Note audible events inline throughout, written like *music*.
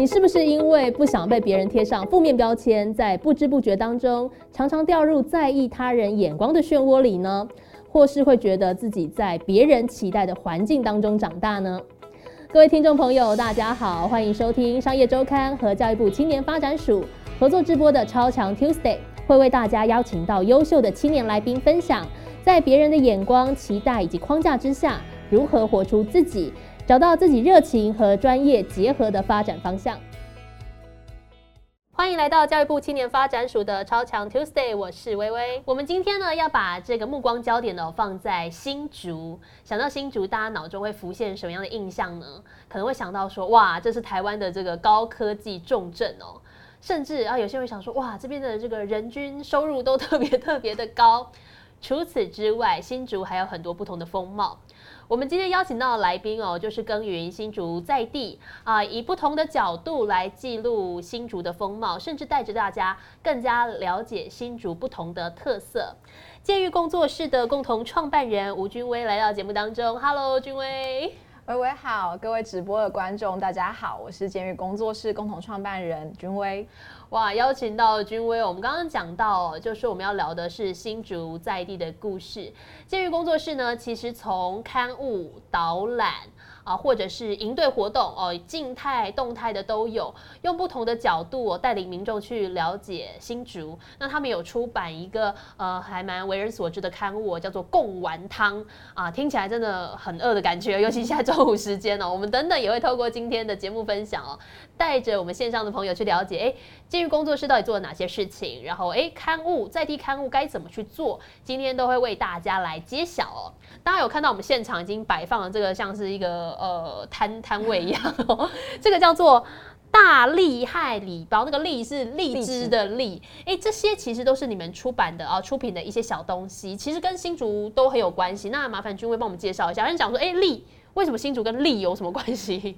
你是不是因为不想被别人贴上负面标签，在不知不觉当中常常掉入在意他人眼光的漩涡里呢？或是会觉得自己在别人期待的环境当中长大呢？各位听众朋友，大家好，欢迎收听商业周刊和教育部青年发展署合作直播的超强 Tuesday，会为大家邀请到优秀的青年来宾分享，在别人的眼光、期待以及框架之下，如何活出自己。找到自己热情和专业结合的发展方向。欢迎来到教育部青年发展署的超强 Tuesday，我是微微。我们今天呢要把这个目光焦点呢放在新竹。想到新竹，大家脑中会浮现什么样的印象呢？可能会想到说，哇，这是台湾的这个高科技重镇哦。甚至啊，有些人想说，哇，这边的这个人均收入都特别特别的高。除此之外，新竹还有很多不同的风貌。我们今天邀请到的来宾哦，就是耕耘新竹在地啊，以不同的角度来记录新竹的风貌，甚至带着大家更加了解新竹不同的特色。监狱工作室的共同创办人吴君威来到节目当中，Hello，君威，喂喂好，各位直播的观众大家好，我是监狱工作室共同创办人君威。哇，邀请到君威，我们刚刚讲到，就是我们要聊的是新竹在地的故事。监狱工作室呢，其实从刊物导览。啊，或者是营队活动哦，静态、动态的都有，用不同的角度哦，带领民众去了解新竹。那他们有出版一个呃，还蛮为人所知的刊物，叫做《贡丸汤》啊，听起来真的很饿的感觉，尤其现在中午时间哦。我们等等也会透过今天的节目分享哦，带着我们线上的朋友去了解，哎，监狱工作室到底做了哪些事情，然后哎，刊物在地刊物该怎么去做，今天都会为大家来揭晓哦。大家有看到我们现场已经摆放了这个像是一个呃摊摊位一样哦，这个叫做大厉害礼包，那个利是荔枝的荔，哎，这些其实都是你们出版的啊出品的一些小东西，其实跟新竹都很有关系。那麻烦君威帮我们介绍一下，有人讲说，哎，荔为什么新竹跟荔有什么关系？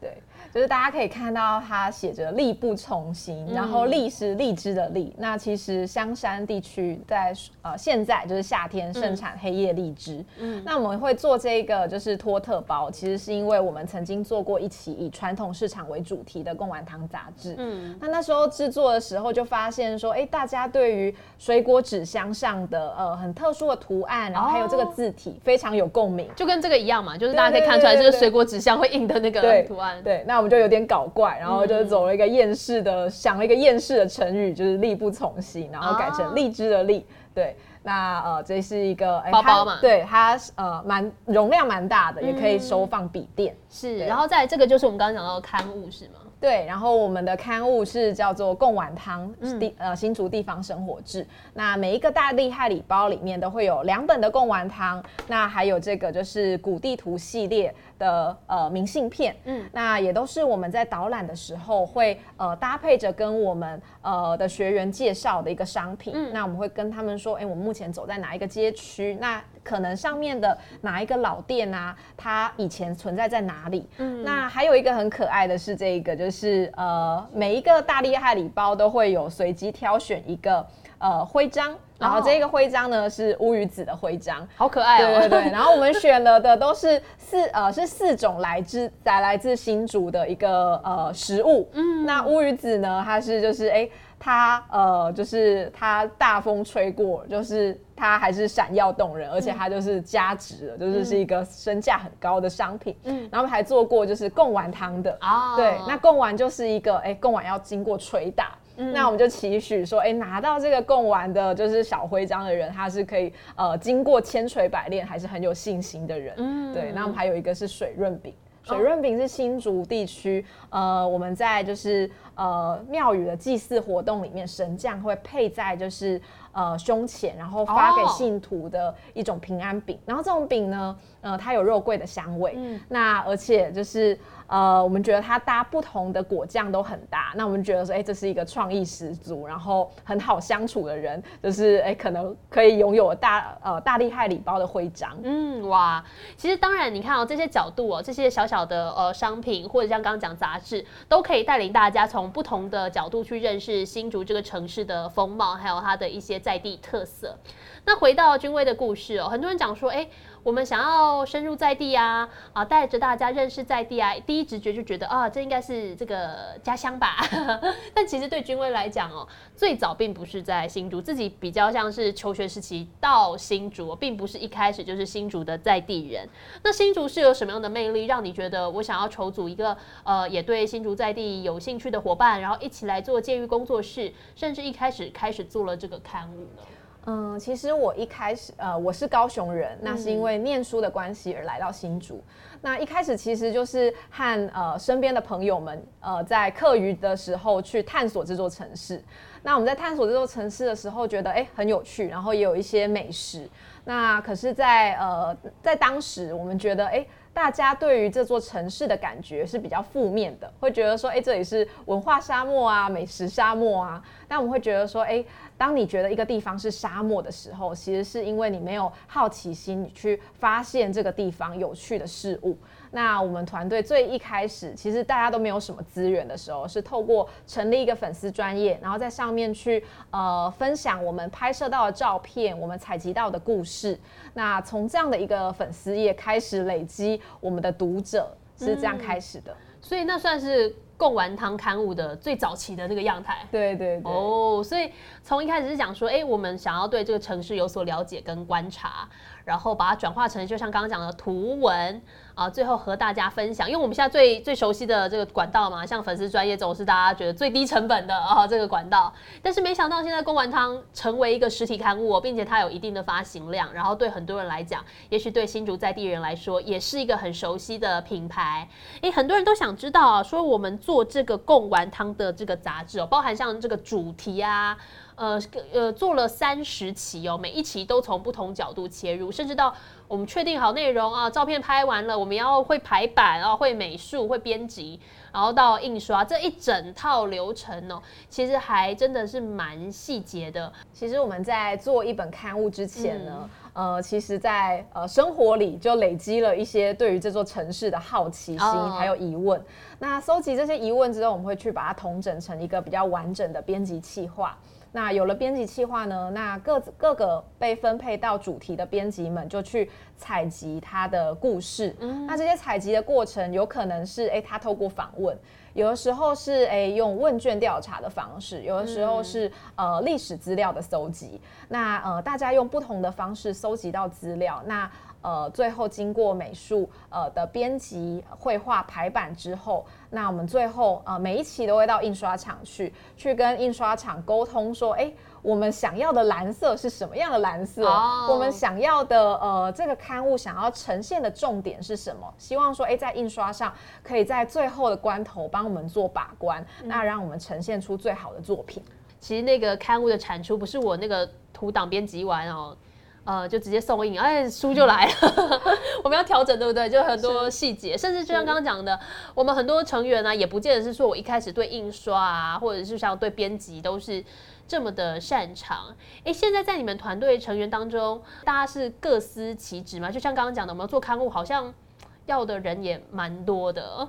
对。就是大家可以看到它写着“力不从心”，然后“力”是荔枝的“荔”。那其实香山地区在呃现在就是夏天盛产黑叶荔枝。嗯，那我们会做这个就是托特包，其实是因为我们曾经做过一期以传统市场为主题的贡丸汤杂志。嗯，那那时候制作的时候就发现说，哎，大家对于水果纸箱上的呃很特殊的图案，然后还有这个字体非常有共鸣，就跟这个一样嘛，就是大家可以看出来这个水果纸箱会印的那个图案。对，那。我们就有点搞怪，然后就走了一个厌世的，想了一个厌世的成语，就是力不从心，然后改成荔枝的荔。对，那呃，这是一个包包嘛？对，它呃蛮容量蛮大的，也可以收放笔电。是，然后再这个就是我们刚刚讲到的刊物，是吗？对，然后我们的刊物是叫做《贡丸汤地呃新竹地方生活志》，那每一个大厉害礼包里面都会有两本的贡丸汤，那还有这个就是古地图系列的呃明信片，嗯，那也都是我们在导览的时候会呃搭配着跟我们呃的学员介绍的一个商品，那我们会跟他们说，哎，我们目前走在哪一个街区？那可能上面的哪一个老店啊？它以前存在在哪里？嗯，那还有一个很可爱的是这个，就是呃，每一个大厉害礼包都会有随机挑选一个呃徽章，然后这个徽章呢是乌鱼子的徽章，好可爱哦。对对对，*laughs* 然后我们选了的都是四呃是四种来自在来自新竹的一个呃食物。嗯，那乌鱼子呢，它是就是哎。它呃，就是它大风吹过，就是它还是闪耀动人，而且它就是加值了，就是是一个身价很高的商品。嗯，然后还做过就是贡丸汤的。啊，对，那贡丸就是一个哎，贡丸要经过捶打，那我们就期许说，哎，拿到这个贡丸的就是小徽章的人，他是可以呃经过千锤百炼，还是很有信心的人。嗯，对，那我们还有一个是水润饼。水润饼是新竹地区，呃，我们在就是呃庙宇的祭祀活动里面，神将会配在就是呃胸前，然后发给信徒的一种平安饼。然后这种饼呢，呃，它有肉桂的香味，那而且就是。呃，我们觉得它搭不同的果酱都很搭，那我们觉得说，哎，这是一个创意十足，然后很好相处的人，就是哎，可能可以拥有大呃大厉害礼包的徽章。嗯，哇，其实当然，你看哦，这些角度哦，这些小小的呃商品，或者像刚刚讲杂志，都可以带领大家从不同的角度去认识新竹这个城市的风貌，还有它的一些在地特色。那回到君威的故事哦，很多人讲说，哎。我们想要深入在地啊，啊，带着大家认识在地啊，第一直觉就觉得啊，这应该是这个家乡吧。*laughs* 但其实对君威来讲哦，最早并不是在新竹，自己比较像是求学时期到新竹，并不是一开始就是新竹的在地人。那新竹是有什么样的魅力，让你觉得我想要筹组一个呃，也对新竹在地有兴趣的伙伴，然后一起来做监狱工作室，甚至一开始开始做了这个刊物呢？嗯，其实我一开始，呃，我是高雄人，那是因为念书的关系而来到新竹。那一开始其实就是和呃身边的朋友们，呃，在课余的时候去探索这座城市。那我们在探索这座城市的时候，觉得哎很有趣，然后也有一些美食。那可是，在呃在当时，我们觉得哎。大家对于这座城市的感觉是比较负面的，会觉得说，哎，这里是文化沙漠啊，美食沙漠啊。但我们会觉得说，哎，当你觉得一个地方是沙漠的时候，其实是因为你没有好奇心，你去发现这个地方有趣的事物。那我们团队最一开始，其实大家都没有什么资源的时候，是透过成立一个粉丝专业，然后在上面去呃分享我们拍摄到的照片，我们采集到的故事。那从这样的一个粉丝页开始累积我们的读者，是这样开始的。所以那算是贡丸汤刊物的最早期的那个样态。对对对。哦，所以从一开始是讲说，哎，我们想要对这个城市有所了解跟观察，然后把它转化成就像刚刚讲的图文。啊，最后和大家分享，因为我们现在最最熟悉的这个管道嘛，像粉丝专业总是大家觉得最低成本的啊这个管道，但是没想到现在公丸汤成为一个实体刊物，并且它有一定的发行量，然后对很多人来讲，也许对新竹在地人来说，也是一个很熟悉的品牌。诶，很多人都想知道啊，说我们做这个贡丸汤的这个杂志哦，包含像这个主题啊。呃呃，做了三十期哦，每一期都从不同角度切入，甚至到我们确定好内容啊，照片拍完了，我们要会排版啊，会美术，会编辑，然后到印刷这一整套流程哦，其实还真的是蛮细节的。其实我们在做一本刊物之前呢，呃，其实在呃生活里就累积了一些对于这座城市的好奇心还有疑问。那搜集这些疑问之后，我们会去把它统整成一个比较完整的编辑计划。那有了编辑计划呢？那各各个被分配到主题的编辑们就去采集他的故事。那这些采集的过程有可能是，哎，他透过访问，有的时候是，哎，用问卷调查的方式，有的时候是，呃，历史资料的搜集。那呃，大家用不同的方式搜集到资料。那呃，最后经过美术呃的编辑、绘画、排版之后，那我们最后呃每一期都会到印刷厂去，去跟印刷厂沟通说，哎，我们想要的蓝色是什么样的蓝色？我们想要的呃这个刊物想要呈现的重点是什么？希望说，哎，在印刷上可以在最后的关头帮我们做把关，那让我们呈现出最好的作品。其实那个刊物的产出不是我那个图档编辑完哦。呃，就直接送印，哎，书就来了。*laughs* 我们要调整，对不对？就很多细节，甚至就像刚刚讲的，我们很多成员呢，也不见得是说我一开始对印刷啊，或者是像对编辑都是这么的擅长。哎，现在在你们团队成员当中，大家是各司其职吗？就像刚刚讲的，我们做刊物好像要的人也蛮多的。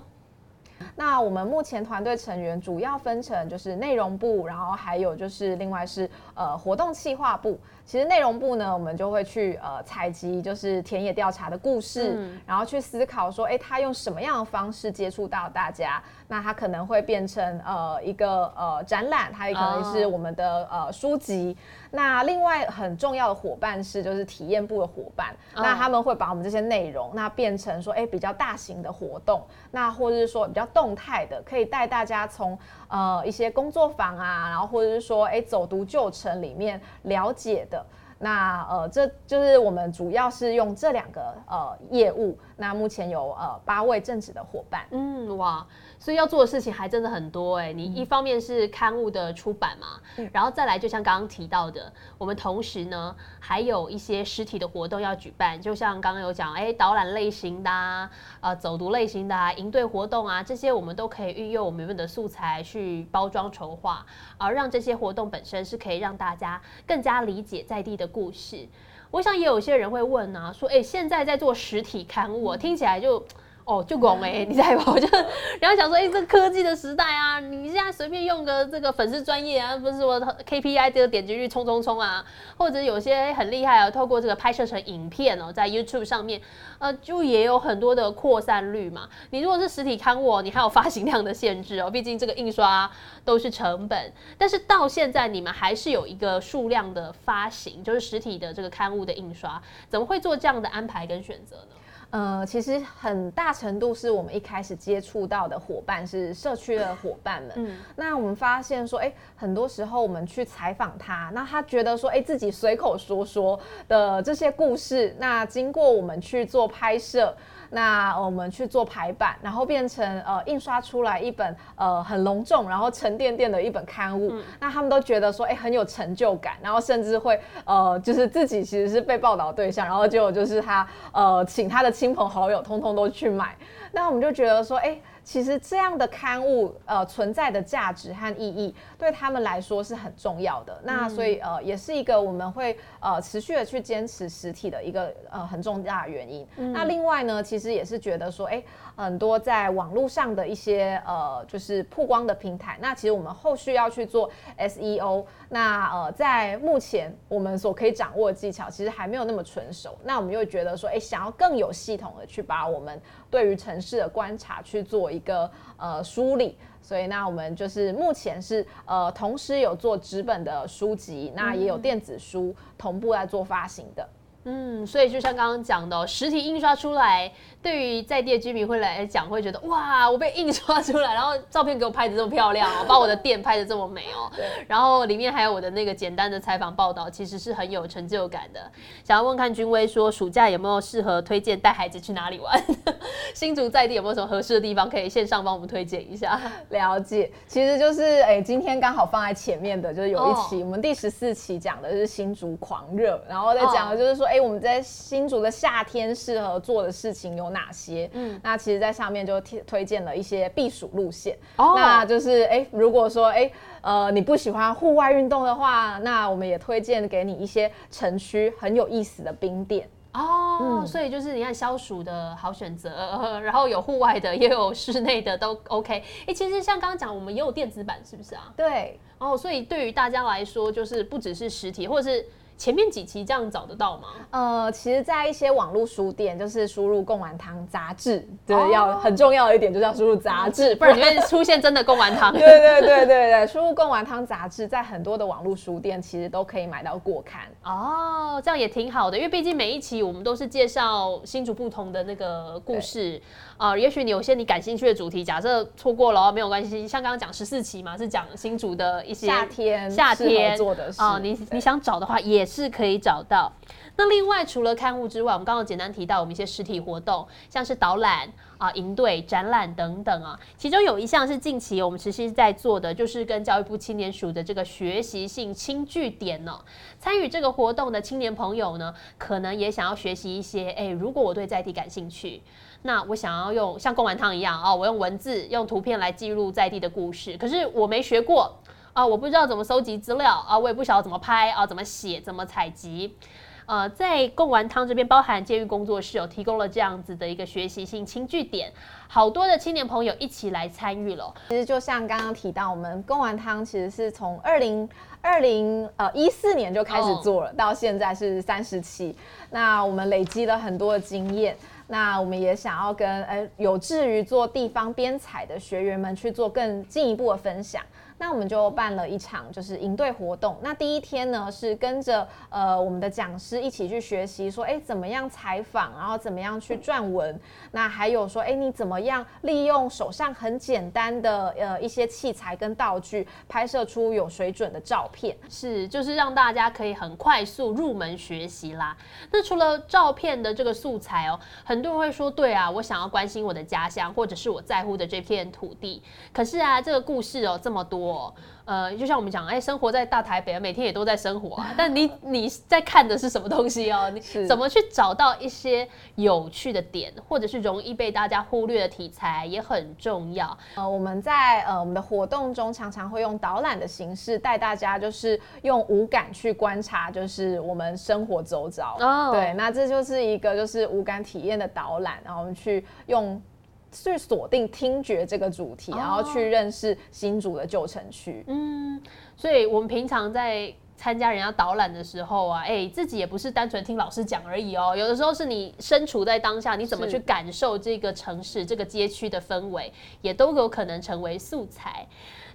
那我们目前团队成员主要分成就是内容部，然后还有就是另外是呃活动企划部。其实内容部呢，我们就会去呃采集就是田野调查的故事，然后去思考说，哎，他用什么样的方式接触到大家？那他可能会变成呃一个呃展览，它也可能是我们的呃书籍。那另外很重要的伙伴是就是体验部的伙伴，那他们会把我们这些内容那变成说，哎，比较大型的活动，那或者是说比较动态的，可以带大家从呃一些工作坊啊，然后或者是说，哎，走读旧城里面了解。的那呃，这就是我们主要是用这两个呃业务。那目前有呃八位正职的伙伴。嗯，哇。所以要做的事情还真的很多哎，你一方面是刊物的出版嘛，然后再来就像刚刚提到的，我们同时呢还有一些实体的活动要举办，就像刚刚有讲哎导览类型的啊，呃走读类型的啊，营队活动啊，这些我们都可以运用我们的素材去包装筹划，而让这些活动本身是可以让大家更加理解在地的故事。我想也有些人会问啊，说哎现在在做实体刊物，听起来就。哦，就拱哎，你在跑就，然后想说，哎，这科技的时代啊，你现在随便用个这个粉丝专业啊，不是说 KPI 这个点击率冲冲冲啊，或者有些很厉害啊，透过这个拍摄成影片哦，在 YouTube 上面，呃，就也有很多的扩散率嘛。你如果是实体刊物，你还有发行量的限制哦，毕竟这个印刷都是成本。但是到现在你们还是有一个数量的发行，就是实体的这个刊物的印刷，怎么会做这样的安排跟选择呢？呃，其实很大程度是我们一开始接触到的伙伴是社区的伙伴们。嗯，那我们发现说，哎，很多时候我们去采访他，那他觉得说，哎，自己随口说说的这些故事，那经过我们去做拍摄。那我们去做排版，然后变成呃印刷出来一本呃很隆重，然后沉甸甸的一本刊物。那他们都觉得说，哎，很有成就感，然后甚至会呃就是自己其实是被报道对象，然后结果就是他呃请他的亲朋好友通通都去买。那我们就觉得说，哎。其实这样的刊物，呃，存在的价值和意义对他们来说是很重要的。那所以，呃，也是一个我们会呃持续的去坚持实体的一个呃很重大的原因。那另外呢，其实也是觉得说，哎。很多在网络上的一些呃，就是曝光的平台。那其实我们后续要去做 SEO。那呃，在目前我们所可以掌握的技巧，其实还没有那么纯熟。那我们又觉得说，哎，想要更有系统的去把我们对于城市的观察去做一个呃梳理。所以那我们就是目前是呃，同时有做纸本的书籍，那也有电子书同步在做发行的。嗯，所以就像刚刚讲的，实体印刷出来。对于在地的居民会来讲，会觉得哇，我被印刷出来，然后照片给我拍的这么漂亮哦，*laughs* 把我的店拍的这么美哦，然后里面还有我的那个简单的采访报道，其实是很有成就感的。想要问看君威说，暑假有没有适合推荐带孩子去哪里玩？*laughs* 新竹在地有没有什么合适的地方可以线上帮我们推荐一下？了解，其实就是哎，今天刚好放在前面的，就是有一期我们第十四期讲的是新竹狂热，然后再讲的就是说，哎，我们在新竹的夏天适合做的事情有。哪些？嗯，那其实，在上面就推推荐了一些避暑路线。哦，那就是，哎，如果说，哎，呃，你不喜欢户外运动的话，那我们也推荐给你一些城区很有意思的冰店。哦，所以就是你看消暑的好选择，*laughs* 然后有户外的，也有室内的，都 OK。哎，其实像刚刚讲，我们也有电子版，是不是啊？对。哦，所以对于大家来说，就是不只是实体，或者是。前面几期这样找得到吗？呃，其实，在一些网络书店，就是输入“贡丸汤”杂志，对，要很重要的一点就是要输入杂志，不然里面出现真的贡丸汤。对对对对对，输入“贡丸汤”杂志，在很多的网络书店其实都可以买到过刊。哦，这样也挺好的，因为毕竟每一期我们都是介绍新竹不同的那个故事。啊，也许你有些你感兴趣的主题，假设错过了没有关系。像刚刚讲十四期嘛，是讲新竹的一些夏天夏天做的啊，你你想找的话也是可以找到。那另外除了刊物之外，我们刚刚简单提到我们一些实体活动，像是导览啊、营队、展览等等啊。其中有一项是近期我们持续在做的，就是跟教育部青年署的这个学习性轻据点呢。参与这个活动的青年朋友呢，可能也想要学习一些，哎，如果我对在地感兴趣。那我想要用像贡丸汤一样啊，我用文字、用图片来记录在地的故事。可是我没学过啊，我不知道怎么搜集资料啊，我也不晓得怎么拍啊，怎么写、怎么采集。呃，在贡丸汤这边，包含监狱工作室有提供了这样子的一个学习性轻据点，好多的青年朋友一起来参与了。其实就像刚刚提到，我们贡丸汤其实是从二零二零呃一四年就开始做了，到现在是三十期。那我们累积了很多的经验。那我们也想要跟呃有志于做地方编采的学员们去做更进一步的分享。那我们就办了一场就是营队活动。那第一天呢是跟着呃我们的讲师一起去学习，说哎怎么样采访，然后怎么样去撰文。那还有说哎你怎么样利用手上很简单的呃一些器材跟道具，拍摄出有水准的照片。是，就是让大家可以很快速入门学习啦。那除了照片的这个素材哦，很多人会说对啊，我想要关心我的家乡或者是我在乎的这片土地。可是啊，这个故事哦这么多。我呃，就像我们讲，哎，生活在大台北，每天也都在生活啊。*laughs* 但你你在看的是什么东西哦？你怎么去找到一些有趣的点，或者是容易被大家忽略的题材，也很重要。呃，我们在呃我们的活动中，常常会用导览的形式带大家，就是用五感去观察，就是我们生活周遭。哦，对，那这就是一个就是五感体验的导览，然后我们去用。去锁定听觉这个主题，然后去认识新竹的旧城区。嗯，所以我们平常在参加人家导览的时候啊，哎，自己也不是单纯听老师讲而已哦，有的时候是你身处在当下，你怎么去感受这个城市、这个街区的氛围，也都有可能成为素材。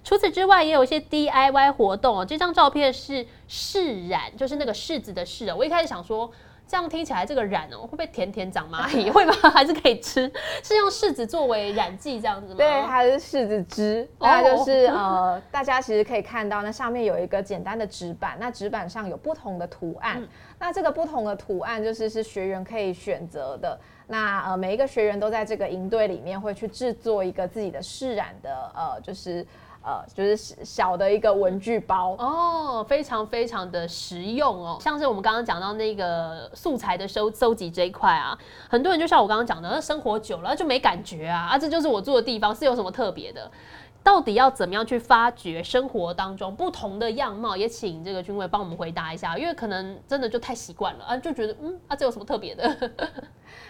除此之外，也有一些 DIY 活动哦。这张照片是柿染，就是那个柿子的柿。我一开始想说，这样听起来这个染哦，会不会甜甜长蚂蚁？*laughs* 会吗？还是可以吃？是用柿子作为染剂这样子吗？对，它是柿子汁。那就是呃，大家其实可以看到，那上面有一个简单的纸板，那纸板上有不同的图案。那这个不同的图案就是是学员可以选择的。那呃，每一个学员都在这个营队里面会去制作一个自己的试染的呃，就是。呃，就是小的一个文具包哦，非常非常的实用哦。像是我们刚刚讲到那个素材的收收集这一块啊，很多人就像我刚刚讲的，那生活久了就没感觉啊，啊，这就是我住的地方，是有什么特别的？到底要怎么样去发掘生活当中不同的样貌？也请这个君伟帮我们回答一下，因为可能真的就太习惯了啊，就觉得嗯，啊，这有什么特别的？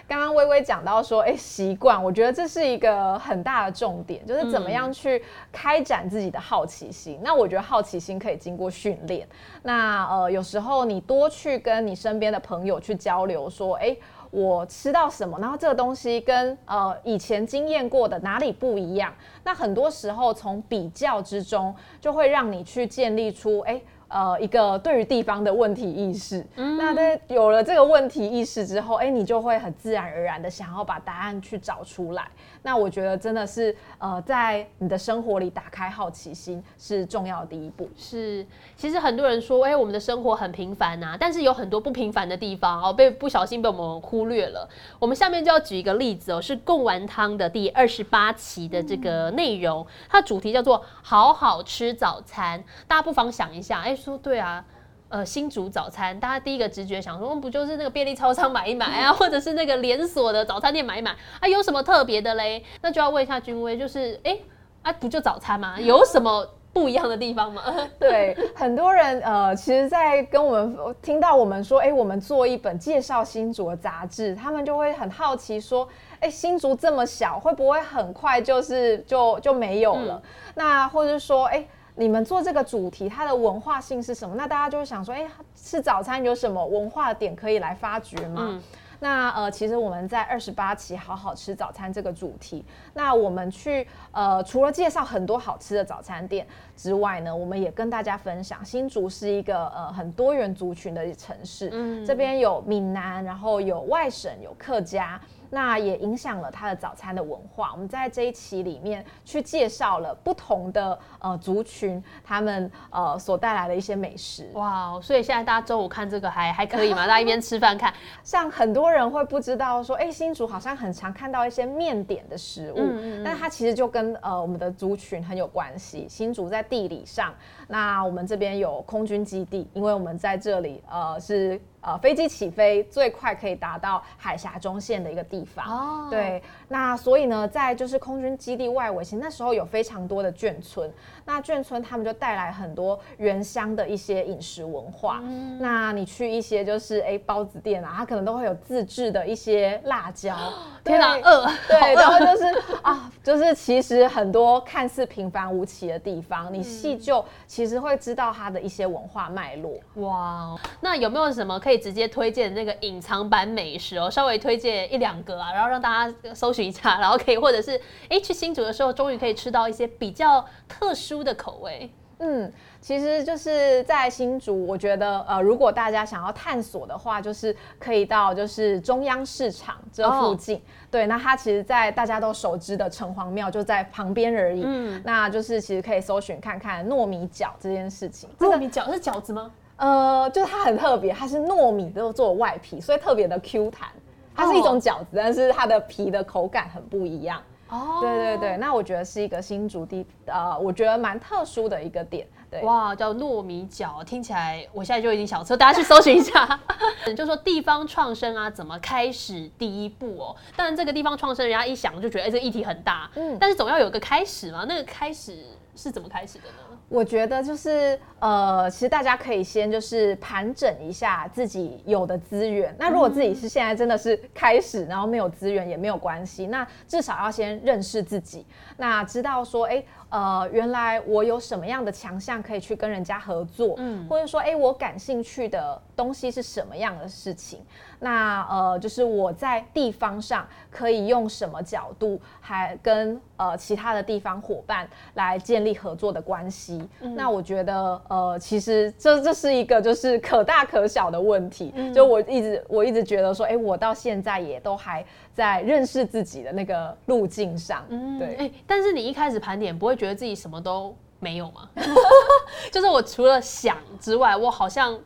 刚刚微微讲到说，哎，习惯，我觉得这是一个很大的重点，就是怎么样去开展自己的好奇心。那我觉得好奇心可以经过训练。那呃，有时候你多去跟你身边的朋友去交流，说，哎，我吃到什么，然后这个东西跟呃以前经验过的哪里不一样？那很多时候从比较之中，就会让你去建立出，哎。呃，一个对于地方的问题意识，那在有了这个问题意识之后，哎，你就会很自然而然的想要把答案去找出来。那我觉得真的是，呃，在你的生活里打开好奇心是重要的第一步。是，其实很多人说，哎，我们的生活很平凡呐，但是有很多不平凡的地方哦，被不小心被我们忽略了。我们下面就要举一个例子哦，是贡丸汤的第二十八期的这个内容，它主题叫做“好好吃早餐”，大家不妨想一下，哎。说对啊，呃，新竹早餐，大家第一个直觉想说，不就是那个便利超商买一买啊，*laughs* 或者是那个连锁的早餐店买一买啊，有什么特别的嘞？那就要问一下君威，就是哎，啊，不就早餐吗？*laughs* 有什么不一样的地方吗？*laughs* 对，很多人呃，其实，在跟我们听到我们说，哎，我们做一本介绍新竹的杂志，他们就会很好奇说，哎，新竹这么小，会不会很快就是就就没有了？那或者说，哎。你们做这个主题，它的文化性是什么？那大家就会想说，哎，吃早餐有什么文化点可以来发掘吗？那呃，其实我们在二十八期好好吃早餐这个主题，那我们去呃，除了介绍很多好吃的早餐店之外呢，我们也跟大家分享，新竹是一个呃很多元族群的城市，嗯，这边有闽南，然后有外省，有客家。那也影响了他的早餐的文化。我们在这一期里面去介绍了不同的呃族群，他们呃所带来的一些美食。哇，所以现在大家周五看这个还还可以吗？大家一边吃饭看。像很多人会不知道说，哎，新竹好像很常看到一些面点的食物，但它其实就跟呃我们的族群很有关系。新竹在地理上，那我们这边有空军基地，因为我们在这里呃是。呃，飞机起飞最快可以达到海峡中线的一个地方。哦，对，那所以呢，在就是空军基地外围，其实那时候有非常多的眷村。那眷村他们就带来很多原乡的一些饮食文化。嗯那你去一些就是哎包子店啊，它可能都会有自制的一些辣椒。*gasps* 天哪，饿！对，然后就是啊，就是其实很多看似平凡无奇的地方，你细究其实会知道它的一些文化脉络。哇，那有没有什么可以直接推荐那个隐藏版美食哦？稍微推荐一两个啊，然后让大家搜寻一下，然后可以或者是哎去新竹的时候，终于可以吃到一些比较特殊。的口味，嗯，其实就是在新竹，我觉得呃，如果大家想要探索的话，就是可以到就是中央市场这附近，对，那它其实，在大家都熟知的城隍庙就在旁边而已，嗯，那就是其实可以搜寻看看糯米饺这件事情。糯米饺是饺子吗？呃，就是它很特别，它是糯米都做外皮，所以特别的 Q 弹，它是一种饺子，但是它的皮的口感很不一样。哦，对对对，那我觉得是一个新竹地，呃，我觉得蛮特殊的一个点。对，哇，叫糯米饺，听起来我现在就已经想吃，大家去搜寻一下。*laughs* 就说地方创生啊，怎么开始第一步哦？当然，这个地方创生，人家一想就觉得，哎、这个议题很大，嗯，但是总要有个开始嘛。那个开始是怎么开始的呢？我觉得就是呃，其实大家可以先就是盘整一下自己有的资源。那如果自己是现在真的是开始，然后没有资源也没有关系，那至少要先认识自己，那知道说，哎、呃，原来我有什么样的强项可以去跟人家合作，嗯，或者说，哎、我感兴趣的东西是什么样的事情？那呃，就是我在地方上可以用什么角度，还跟呃其他的地方伙伴来建立合作的关系。那我觉得呃，其实这这是一个就是可大可小的问题。就我一直我一直觉得说，哎、我到现在也都还在认识自己的那个路径上。对。哎、但是你一开始盘点，不会觉得自己什么都没有吗？*laughs* 就是我除了想之外，我好像。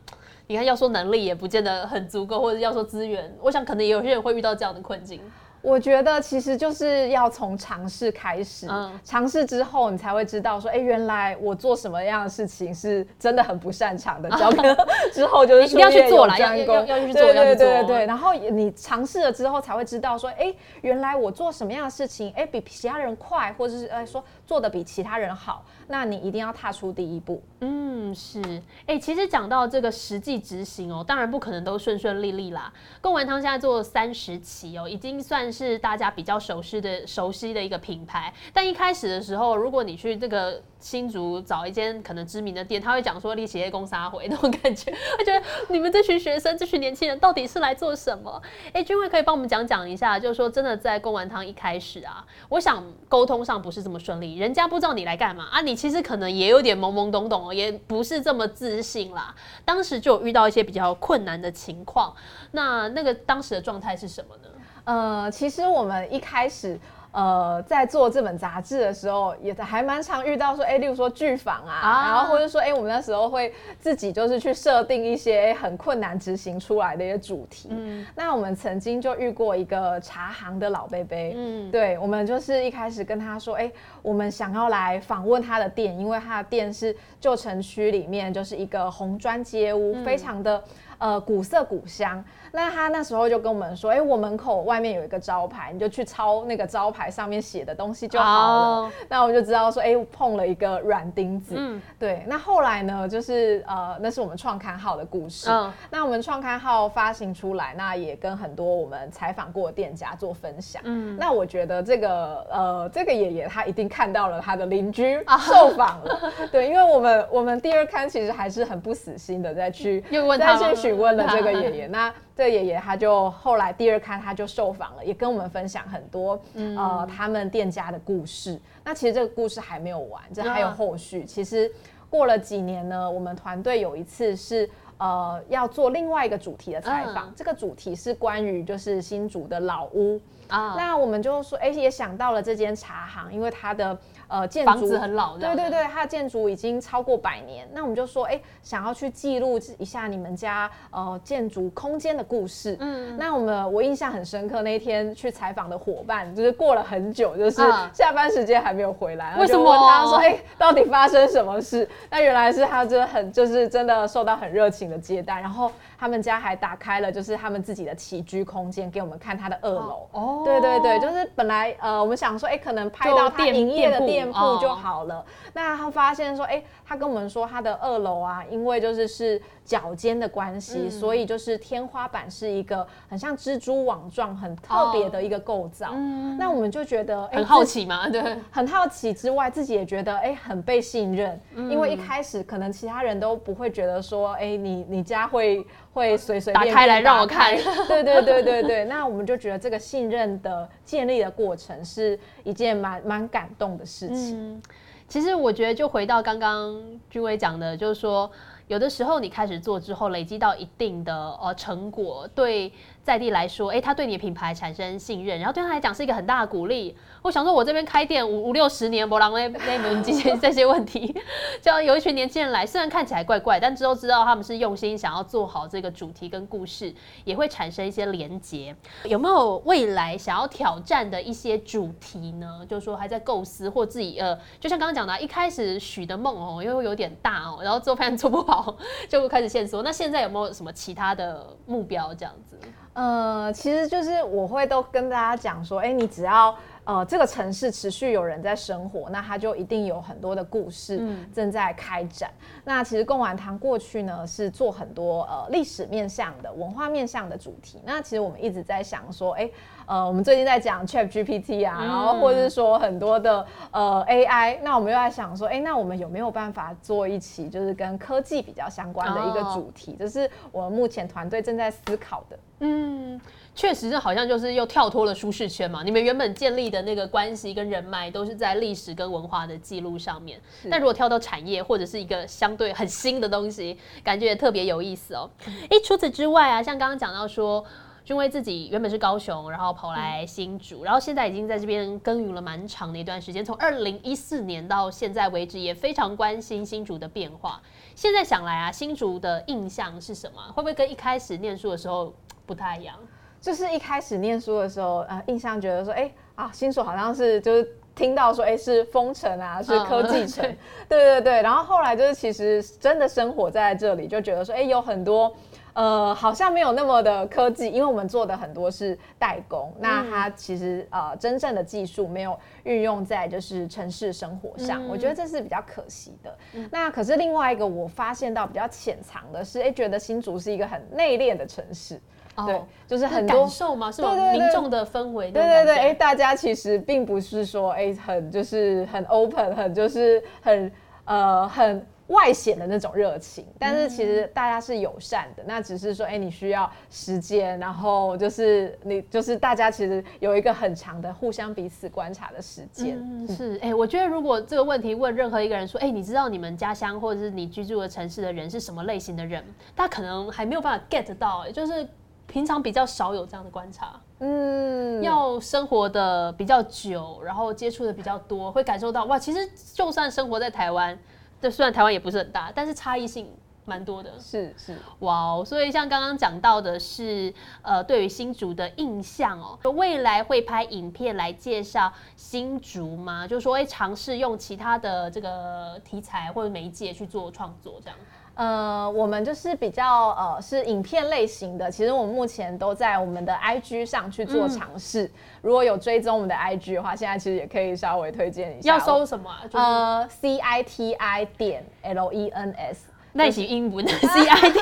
你看，要说能力也不见得很足够，或者要说资源，我想可能也有些人会遇到这样的困境。我觉得其实就是要从尝试开始，嗯尝试之后你才会知道说，哎、原来我做什么样的事情是真的很不擅长的，*laughs* 之后就是一定要去做了要专攻要要去做对对对对。然后你尝试了之后才会知道说，哎、原来我做什么样的事情，哎、比其他人快，或者是呃说做的比其他人好，那你一定要踏出第一步。嗯，是，哎、其实讲到这个实际执行哦，当然不可能都顺顺利利啦。贡丸汤现在做三十期哦，已经算是大家比较熟悉的熟悉的一个品牌。但一开始的时候，如果你去这个新竹找一间可能知名的店，他会讲说力企业公杀回那种感觉，*laughs* 会觉得你们这群学生、这群年轻人到底是来做什么？哎、君伟可以帮我们讲讲一下，就是说真的在贡丸汤一开始啊，我想沟通上不是这么顺利，人家不知道你来干嘛啊，你其实可能也有点懵懵懂懂哦，也不是这么自信啦。当时就遇到一些比较困难的情况，那那个当时的状态是什么呢？呃，其实我们一开始。呃，在做这本杂志的时候，也还蛮常遇到说，哎、例如说剧访啊，啊然后或者说，哎、我们那时候会自己就是去设定一些很困难执行出来的一些主题。嗯那我们曾经就遇过一个茶行的老贝贝，嗯，对，我们就是一开始跟他说，哎、我们想要来访问他的店，因为他的店是旧城区里面就是一个红砖街屋，非常的呃古色古香。那他那时候就跟我们说，哎、我门口外面有一个招牌，你就去抄那个招牌上面写的东西就好了。哦那我们就知道说，哎、碰了一个软钉子。嗯对，那后来呢，就是呃，那是我们创刊号的故事。嗯那我们创刊号发行出来，那也跟很多我们采访过的店家做分享。嗯，那我觉得这个呃，这个爷爷他一定看到了他的邻居啊 *laughs* 受访了，对，因为我们我们第二刊其实还是很不死心的再去又问他吗再去询问了这个爷爷。*laughs* 那这爷爷他就后来第二刊他就受访了，也跟我们分享很多、嗯呃他们店家的故事。那其实这个故事还没有完，这还有啊后续。其实过了几年呢，我们团队有一次是。呃，要做另外一个主题的采访，嗯。这个主题是关于就是新竹的老屋，啊，那我们就说，哎、也想到了这间茶行，因为它的呃建筑很老，对对对，它的建筑已经超过百年。那我们就说，哎、想要去记录一下你们家呃建筑空间的故事。嗯，那我们我印象很深刻，那一天去采访的伙伴，就是过了很久，就是嗯。下班时间还没有回来，为什么？他说，哎、到底发生什么事？那原来是他真的很就是真的受到很热情的接待，然后他们家还打开了就是他们自己的起居空间给我们看他的二楼。哦对对对，就是本来呃，我们想说，哎、可能拍到他营业的店店铺铺就哦好了。那他发现说，哎、他跟我们说，他的二楼啊，因为就是是脚尖的关系，嗯。所以就是天花板是一个很像蜘蛛网状、很特别的一个构造。嗯。那我们就觉得，哎很好奇嘛，对，很好奇之外，自己也觉得哎、很被信任，嗯。因为一开始可能其他人都不会觉得说哎、你你家会会随随便便打开来让我看。*laughs* 对对对对对，那我们就觉得这个信任的建立的过程是一件蛮蛮感动的事情。嗯，其实我觉得就回到刚刚君威讲的，就是说有的时候你开始做之后，累积到一定的呃成果，对在地来说，哎，他对你的品牌产生信任，然后对他来讲是一个很大的鼓励。我想说，我这边开店五五六十年，博朗那那门这些这些问题，*laughs* 就有一群年轻人来，虽然看起来怪怪，但之后知道他们是用心想要做好这个主题跟故事，也会产生一些连结。有没有未来想要挑战的一些主题呢？就是说还在构思或自己呃，就像刚刚讲的，一开始许的梦哦，因为有点大哦，然后做发现做不好，*laughs* 就开始线索。那现在有没有什么其他的目标这样子？呃，其实就是我会都跟大家讲说，哎，你只要呃这个城市持续有人在生活，那它就一定有很多的故事正在开展。那其实贡丸堂过去呢是做很多呃历史面向的、文化面向的主题。那其实我们一直在想说，哎。呃，我们最近在讲 Chat GPT 啊，然后或者是说很多的呃 AI，那我们又在想说，哎，那我们有没有办法做一期就是跟科技比较相关的一个主题？这是我们目前团队正在思考的。嗯，确实，这好像就是又跳脱了舒适圈嘛。你们原本建立的那个关系跟人脉都是在历史跟文化的记录上面，但如果跳到产业或者是一个相对很新的东西，感觉也特别有意思哦。哎，除此之外啊，像刚刚讲到说。君威自己原本是高雄，然后跑来新竹，然后现在已经在这边耕耘了蛮长的一段时间。从二零一四年到现在为止，也非常关心新竹的变化。现在想来啊，新竹的印象是什么？会不会跟一开始念书的时候不太一样？就是一开始念书的时候，呃，印象觉得说，哎啊，新竹好像是就是听到说，哎，是风城啊，是科技城，对对对。然后后来就是其实真的生活在这里，就觉得说，哎，有很多。呃，好像没有那么的科技，因为我们做的很多是代工，那它其实呃真正的技术没有运用在就是城市生活上，我觉得这是比较可惜的。那可是另外一个我发现到比较潜藏的是，哎，觉得新竹是一个很内敛的城市，对，就是很多感受吗？是民众的氛围，对对对，哎，大家其实并不是说哎很就是很 open，很就是很呃很。外显的那种热情，但是其实大家是友善的。那只是说，哎，你需要时间，然后就是你就是大家其实有一个很长的互相彼此观察的时间。是，哎，我觉得如果这个问题问任何一个人说，哎，你知道你们家乡或者是你居住的城市的人是什么类型的人，他可能还没有办法 get 到，就是平常比较少有这样的观察。嗯，要生活的比较久，然后接触的比较多，会感受到哇，其实就算生活在台湾。这虽然台湾也不是很大，但是差异性蛮多的。是是，哇哦！所以像刚刚讲到的是，呃，对于新竹的印象哦，未来会拍影片来介绍新竹吗？就是说会尝试用其他的这个题材或者媒介去做创作这样。呃，我们就是比较呃是影片类型的，其实我们目前都在我们的 IG 上去做尝试。如果有追踪我们的 IG 的话，现在其实也可以稍微推荐一下。要搜什么？呃，C I T I 点 L E N S，那是英文。*laughs* C I T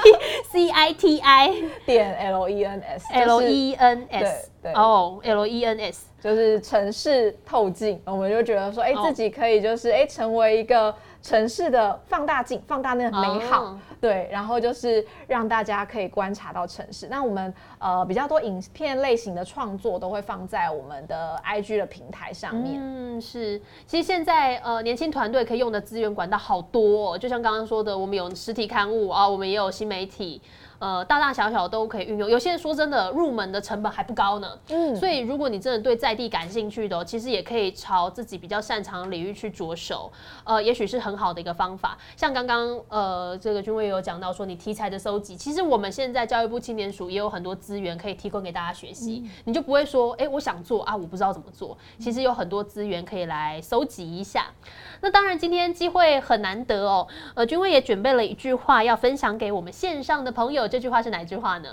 C I T *laughs* I 点 L E N S L E N S 对哦 L E N S 就是城市透镜，我们就觉得说，哎，自己可以就是哎成为一个。城市的放大镜，放大那个美好，对，然后就是让大家可以观察到城市。那我们呃比较多影片类型的创作都会放在我们的 IG 的平台上面。嗯，是。其实现在呃年轻团队可以用的资源管道好多，哦，就像刚刚说的，我们有实体刊物啊，我们也有新媒体。呃，大大小小都可以运用。有些人说真的，入门的成本还不高呢。嗯，所以如果你真的对在地感兴趣的，其实也可以朝自己比较擅长的领域去着手。呃，也许是很好的一个方法。像刚刚呃，这个君威有讲到说，你题材的搜集，其实我们现在教育部青年署也有很多资源可以提供给大家学习。你就不会说，哎，我想做啊，我不知道怎么做。其实有很多资源可以来搜集一下。那当然，今天机会很难得哦。呃，君威也准备了一句话要分享给我们线上的朋友。这句话是哪句话呢？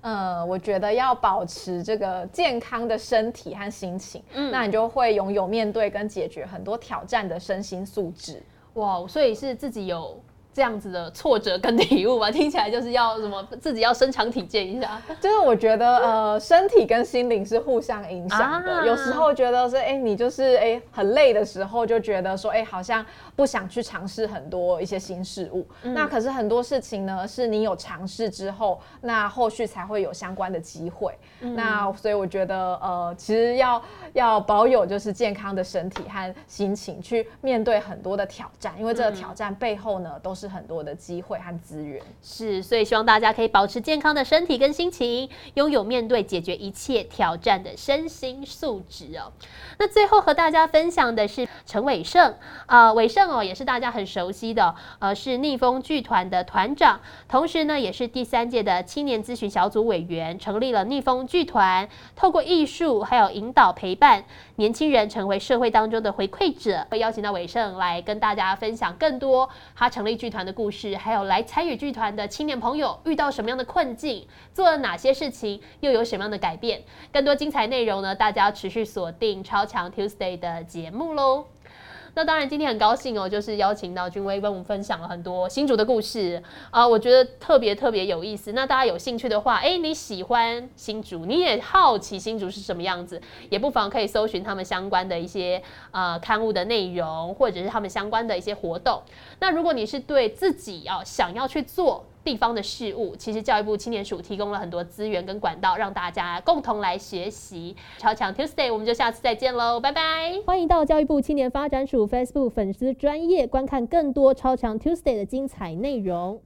呃，我觉得要保持这个健康的身体和心情，嗯，那你就会拥有面对跟解决很多挑战的身心素质。哇，所以是自己有。这样子的挫折跟体悟吧，听起来就是要什么自己要身强体健一下。*laughs* 就是我觉得呃，身体跟心灵是互相影响的。有时候觉得是哎，你就是哎很累的时候，就觉得说哎，好像不想去尝试很多一些新事物。那可是很多事情呢，是你有尝试之后，那后续才会有相关的机会。那所以我觉得呃，其实要要保有就是健康的身体和心情去面对很多的挑战，因为这个挑战背后呢，都是。很多的机会和资源。是，所以希望大家可以保持健康的身体跟心情，拥有面对解决一切挑战的身心素质哦。那最后和大家分享的是陈伟胜啊，伟哦，也是大家很熟悉的，呃，是逆风剧团的团长，同时呢，也是第三届的青年咨询小组委员，成立了逆风剧团，透过艺术还有引导陪伴年轻人成为社会当中的回馈者，会邀请到伟胜来跟大家分享更多他成立剧团的故事，还有来参与剧团的青年朋友遇到什么样的困境，做了哪些事情，又有什么样的改变，更多精彩内容呢，大家要持续锁定超。强 Tuesday 的节目喽，那当然今天很高兴哦，就是邀请到君威跟我们分享了很多新竹的故事啊，我觉得特别特别有意思。那大家有兴趣的话，哎，你喜欢新竹，你也好奇新竹是什么样子，也不妨可以搜寻他们相关的一些呃刊物的内容，或者是他们相关的一些活动。那如果你是对自己要想要去做。地方的事物，其实教育部青年署提供了很多资源跟管道，让大家共同来学习。超强 Tuesday，我们就下次再见喽，拜拜！欢迎到教育部青年发展署 Facebook 粉丝专业观看更多超强 Tuesday 的精彩内容。